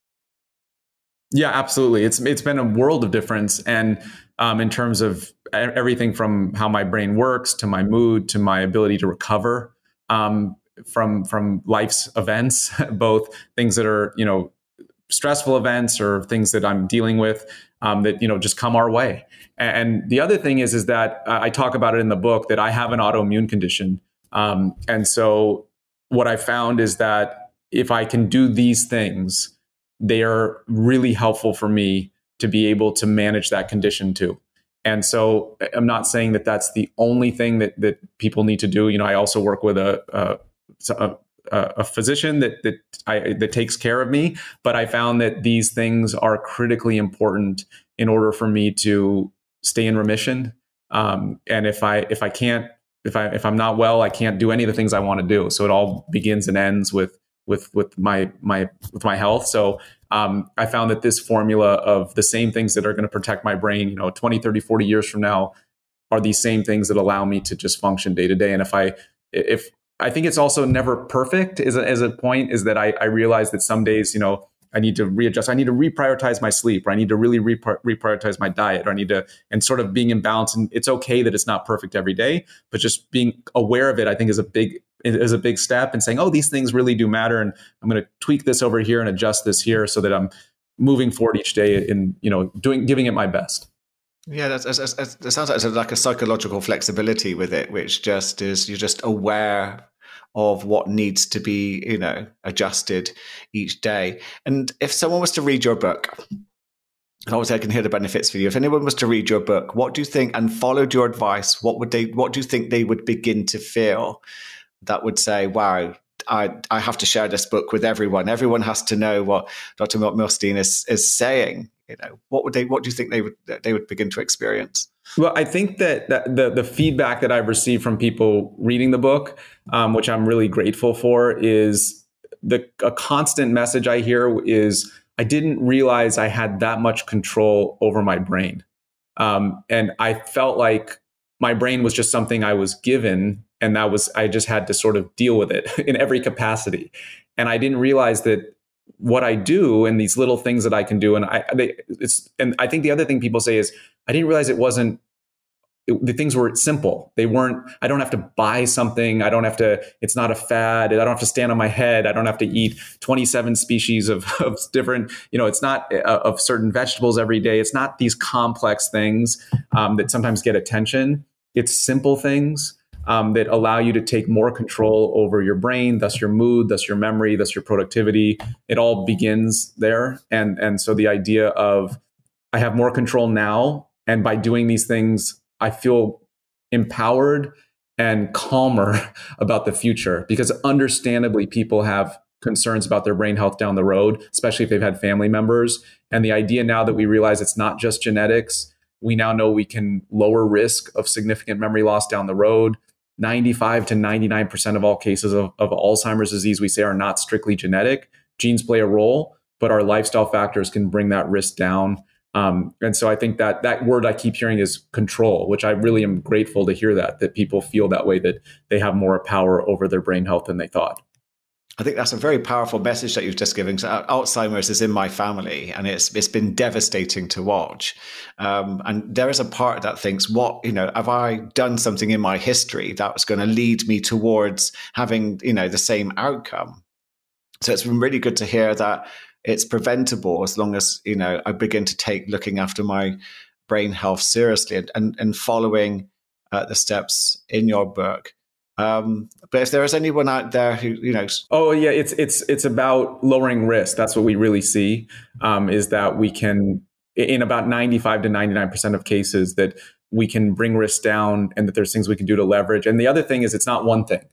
Yeah, absolutely. It's it's been a world of difference, and um, in terms of everything from how my brain works to my mood to my ability to recover um, from from life's events, both things that are you know stressful events or things that I'm dealing with um, that you know just come our way. And the other thing is is that I talk about it in the book that I have an autoimmune condition, um, and so what I found is that if I can do these things they are really helpful for me to be able to manage that condition too. And so I'm not saying that that's the only thing that that people need to do. You know, I also work with a a, a, physician that that I, that takes care of me, but I found that these things are critically important in order for me to stay in remission. Um, and if I if I can't if I if I'm not well, I can't do any of the things I want to do. So it all begins and ends with with with my my with my health. So um, I found that this formula of the same things that are going to protect my brain, you know, 20, 30, 40 years from now, are these same things that allow me to just function day to day. And if I if I think it's also never perfect as a, as a point is that I, I realize that some days, you know, I need to readjust. I need to reprioritize my sleep, or I need to really reprioritize my diet, or I need to, and sort of being in balance. And it's okay that it's not perfect every day, but just being aware of it, I think, is a big is a big step. And saying, oh, these things really do matter, and I'm going to tweak this over here and adjust this here, so that I'm moving forward each day in you know doing giving it my best. Yeah, that's, that's, that's, that sounds like, like a psychological flexibility with it, which just is you're just aware of what needs to be, you know, adjusted each day. And if someone was to read your book, and obviously I can hear the benefits for you. If anyone was to read your book, what do you think and followed your advice, what would they what do you think they would begin to feel that would say, wow, I, I have to share this book with everyone. Everyone has to know what Dr. Milstein is is saying. You know, what would they what do you think they would they would begin to experience? Well, I think that, that the the feedback that I've received from people reading the book, um, which I'm really grateful for, is the a constant message I hear is I didn't realize I had that much control over my brain, um, and I felt like my brain was just something I was given, and that was I just had to sort of deal with it in every capacity, and I didn't realize that what I do and these little things that I can do. And I, they, it's, and I think the other thing people say is, I didn't realize it wasn't, it, the things were simple. They weren't, I don't have to buy something. I don't have to, it's not a fad. I don't have to stand on my head. I don't have to eat 27 species of, of different, you know, it's not uh, of certain vegetables every day. It's not these complex things um, that sometimes get attention. It's simple things um, that allow you to take more control over your brain, thus your mood, thus your memory, thus your productivity. It all begins there. And, and so the idea of I have more control now. And by doing these things, I feel empowered and calmer about the future because understandably people have concerns about their brain health down the road, especially if they've had family members. And the idea now that we realize it's not just genetics, we now know we can lower risk of significant memory loss down the road. 95 to 99% of all cases of, of Alzheimer's disease, we say, are not strictly genetic. Genes play a role, but our lifestyle factors can bring that risk down. Um, and so I think that that word I keep hearing is control, which I really am grateful to hear that, that people feel that way, that they have more power over their brain health than they thought. I think that's a very powerful message that you've just given. Uh, Alzheimer's is in my family, and it's it's been devastating to watch. Um, and there is a part that thinks, "What you know? Have I done something in my history that's going to lead me towards having you know the same outcome?" So it's been really good to hear that it's preventable as long as you know I begin to take looking after my brain health seriously and, and, and following uh, the steps in your book. Um, but if there is anyone out there who you know, oh yeah, it's it's it's about lowering risk. That's what we really see um, is that we can, in about ninety five to ninety nine percent of cases, that we can bring risk down, and that there's things we can do to leverage. And the other thing is, it's not one thing.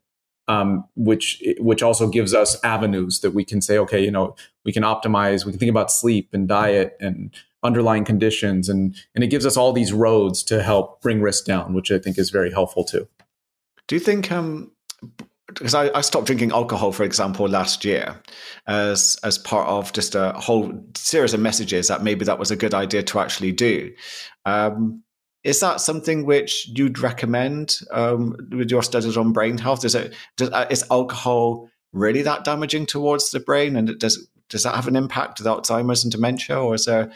Um, which which also gives us avenues that we can say, okay, you know, we can optimize. We can think about sleep and diet and underlying conditions, and and it gives us all these roads to help bring risk down, which I think is very helpful too. Do you think um because I, I, stopped drinking alcohol, for example, last year, as as part of just a whole series of messages that maybe that was a good idea to actually do. Um, is that something which you'd recommend um, with your studies on brain health? Is it does, uh, is alcohol really that damaging towards the brain, and does does that have an impact with Alzheimer's and dementia, or is there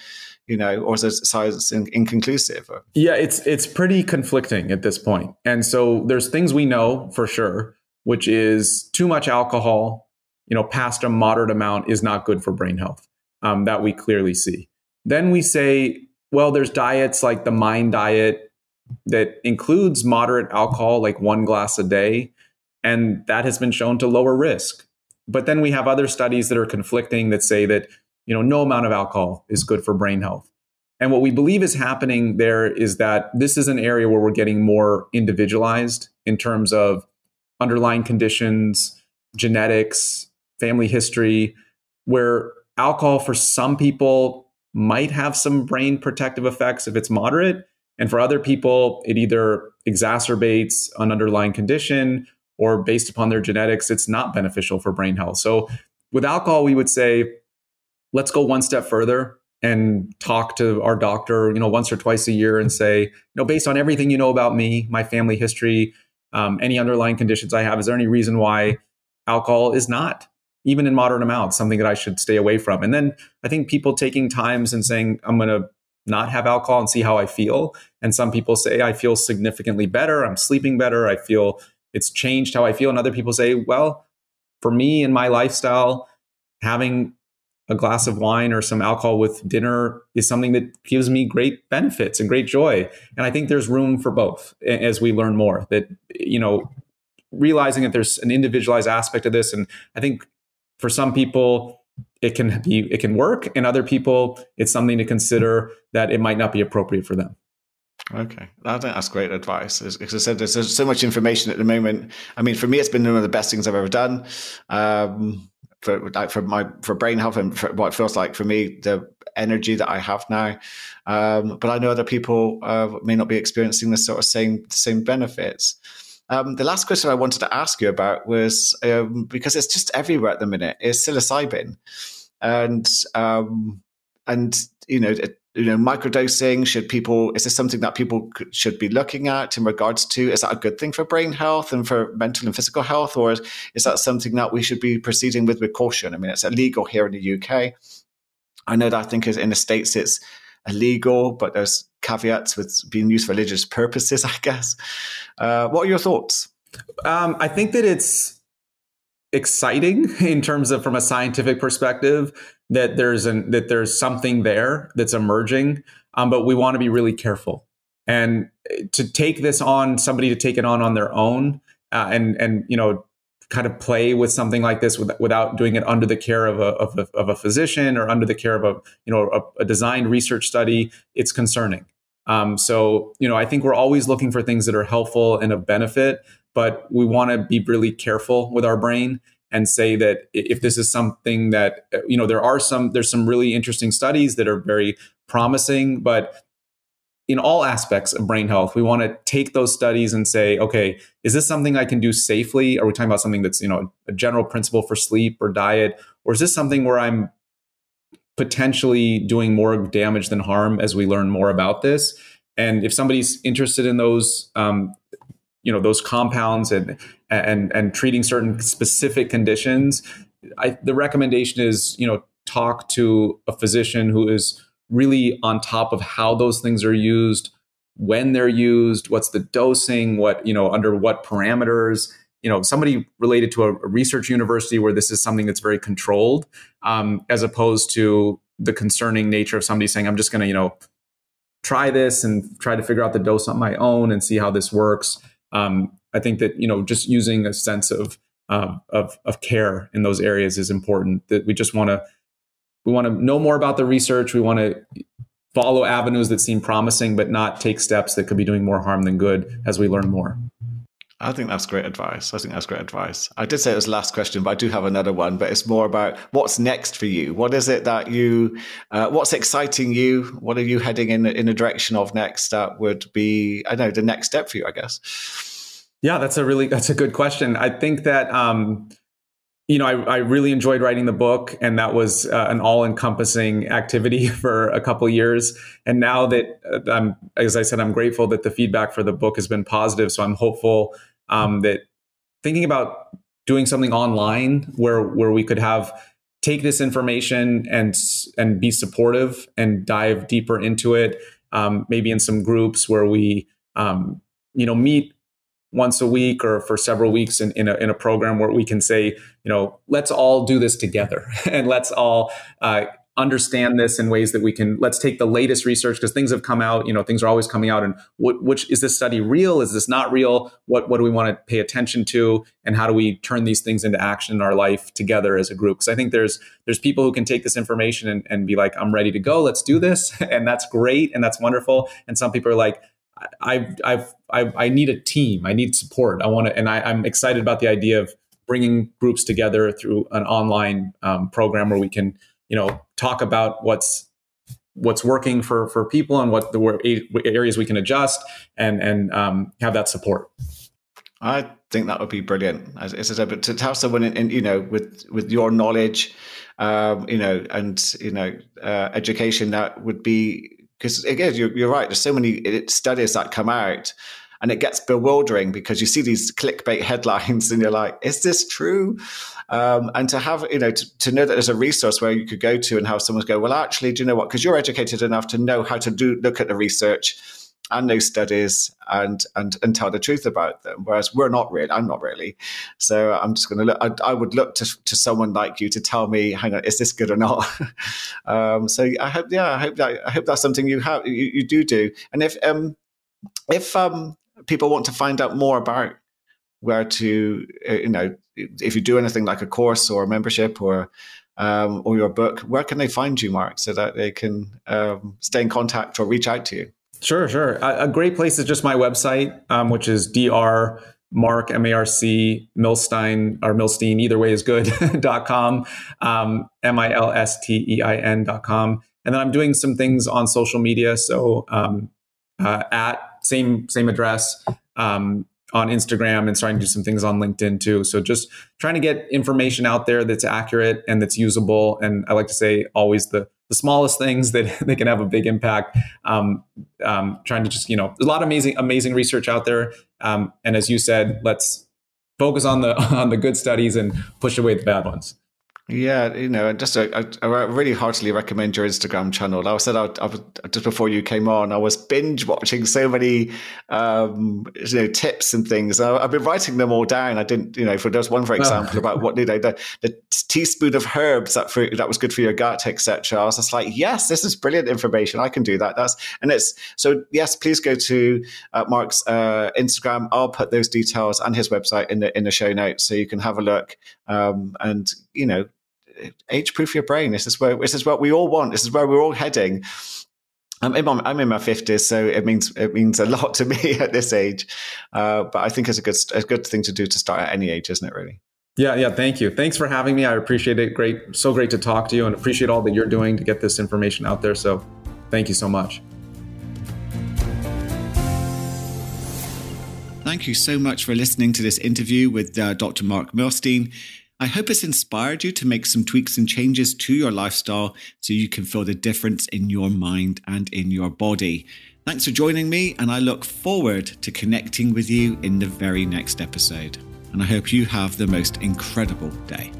you know, or is it science in, inconclusive? Yeah, it's it's pretty conflicting at this point. And so there's things we know for sure, which is too much alcohol, you know, past a moderate amount is not good for brain health. Um, that we clearly see. Then we say, well, there's diets like the Mind diet that includes moderate alcohol, like one glass a day, and that has been shown to lower risk. But then we have other studies that are conflicting that say that you know, no amount of alcohol is good for brain health. And what we believe is happening there is that this is an area where we're getting more individualized in terms of underlying conditions, genetics, family history, where alcohol for some people might have some brain protective effects if it's moderate. And for other people, it either exacerbates an underlying condition or based upon their genetics, it's not beneficial for brain health. So with alcohol, we would say let's go one step further and talk to our doctor, you know, once or twice a year and say, you know, based on everything you know about me, my family history, um, any underlying conditions I have, is there any reason why alcohol is not, even in moderate amounts, something that I should stay away from? And then I think people taking times and saying, I'm going to not have alcohol and see how I feel. And some people say, I feel significantly better. I'm sleeping better. I feel it's changed how I feel. And other people say, well, for me and my lifestyle, having a glass of wine or some alcohol with dinner is something that gives me great benefits and great joy. And I think there's room for both as we learn more that, you know, realizing that there's an individualized aspect of this. And I think for some people, it can be, it can work. And other people, it's something to consider that it might not be appropriate for them. Okay, I think that's great advice. Because I said, there's so much information at the moment. I mean, for me, it's been one of the best things I've ever done. Um, for like for my for brain health and for what it feels like for me the energy that I have now. Um, but I know other people uh, may not be experiencing the sort of same same benefits. Um, the last question I wanted to ask you about was um, because it's just everywhere at the minute is psilocybin, and um, and you know it, you know microdosing should people is this something that people should be looking at in regards to is that a good thing for brain health and for mental and physical health or is, is that something that we should be proceeding with with caution i mean it's illegal here in the uk i know that i think in the states it's illegal but there's caveats with being used for religious purposes i guess. Uh, what are your thoughts? Um, i think that it's exciting in terms of from a scientific perspective that there's an that there's something there that's emerging, um, but we want to be really careful. And eh, to take this on, somebody to take it on on their own, uh, and and you know, kind of play with something like this with, without doing it under the care of a, of a, of a physician or under the care of a you know a, a designed research study, it's concerning. Um, so you know, I think we're always looking for things that are helpful and of benefit, but we want to be really careful with our brain and say that if this is something that you know there are some there's some really interesting studies that are very promising but in all aspects of brain health we want to take those studies and say okay is this something i can do safely? Are we talking about something that's you know a general principle for sleep or diet or is this something where i'm potentially doing more damage than harm as we learn more about this? And if somebody's interested in those um, you know those compounds and and and treating certain specific conditions I, the recommendation is you know talk to a physician who is really on top of how those things are used when they're used what's the dosing what you know under what parameters you know somebody related to a, research university where this is something that's very controlled um, as opposed to the concerning nature of somebody saying i'm just going to you know try this and try to figure out the dose on my own and see how this works. Um, I think that you know just using a sense of um, of of care in those areas is important. That we just want to we want to know more about the research. We want to follow avenues that seem promising, but not take steps that could be doing more harm than good as we learn more. I think that's great advice. I think that's great advice. I did say it was the last question, but I do have another one. But it's more about what's next for you. What is it that you, uh, what's exciting you? What are you heading in in a direction of next that would be, I know, the next step for you, I guess. Yeah, that's a really that's a good question. I think that um, you know, I, I, really enjoyed writing the book, and that was uh, an all-encompassing activity for a couple years. And now that uh, I'm, as I said, I'm grateful that the feedback for the book has been positive. So I'm hopeful um, that thinking about doing something online where where we could have take this information and and be supportive and dive deeper into it, um, maybe in some groups where we, um, you know, meet once a week or for several weeks in, in, a, in a program where we can say, you know, let's all do this together and let's all uh, understand this in ways that we can let's take the latest research because things have come out you know things are always coming out and what, which is this study real is this not real what what do we want to pay attention to and how do we turn these things into action in our life together as a group because i think there's there's people who can take this information and, and be like i'm ready to go let's do this and that's great and that's wonderful and some people are like I've, I've, I've, I need a team. I need support. I want to, and I, I'm excited about the idea of bringing groups together through an online um, program where we can, you know, talk about what's what's working for for people and what the areas we can adjust and and um, have that support. I think that would be brilliant. As, as I said, but to have someone in, in, you know with with your knowledge, um, you know, and you know, uh, education that would be because again, you're, you're right. There's so many studies that come out, and it gets bewildering because you see these clickbait headlines, and you're like, "Is this true?" Um, and to have, you know, to, to, know that there's a resource where you could go to and have someone go, "Well, actually, do you know what?" Because you're educated enough to know how to do look at the research and those studies and and and tell the truth about them. Whereas we're not really. I'm not really. So I'm just going to look. I, I, would look to to someone like you to tell me, hang on, is this good or not? um, so I hope, yeah, I hope that I hope that's something you have you, you do do. And if um if um people want to find out more about where to uh, you know if you do anything like a course or a membership or um, or your book, where can they find you, Marc, so that they can um, stay in contact or reach out to you? Sure, sure. A, a great place is just my website, um, which is dr marc m-a-r-c milstein or milstein either way is good dot com um, m-i-l-s-t-e-i-n dot com and then i'm doing some things on social media so um, uh, at same same address um, on instagram and starting to do some things on linkedin too so just trying to get information out there that's accurate and that's usable and i like to say always the the smallest things that they can have a big impact. Um, um, trying to just you know, there's a lot of amazing amazing research out there. Um, and as you said, let's focus on the on the good studies and push away the bad ones. Yeah, you know, just I, I really heartily recommend your Instagram channel. I said I, I, just before you came on, I was binge watching so many um, you know tips and things. I, have been writing them all down. I didn't, you know, for there's one for example about what you know the, the teaspoon of herbs that for, that was good for your gut, etc. I was just like, yes, this is brilliant information. I can do that. That's and it's so yes. Please go to uh, Marc's uh, Instagram. I'll put those details and his website in the in the show notes so you can have a look um, and you know age proof your brain. This is where this is what we all want. This is where we're all heading. I'm in, my, I'm in my 50s, so it means it means a lot to me at this age. Uh, but I think it's a good a good thing to do to start at any age, isn't it? Really. Yeah, yeah. Thank you. Thanks for having me. I appreciate it. Great, so great to talk to you, and appreciate all that you're doing to get this information out there. So, thank you so much. Thank you so much for listening to this interview with uh, Dr. Marc Milstein. I hope it's inspired you to make some tweaks and changes to your lifestyle so you can feel the difference in your mind and in your body. Thanks for joining me, and I look forward to connecting with you in the very next episode. And I hope you have the most incredible day.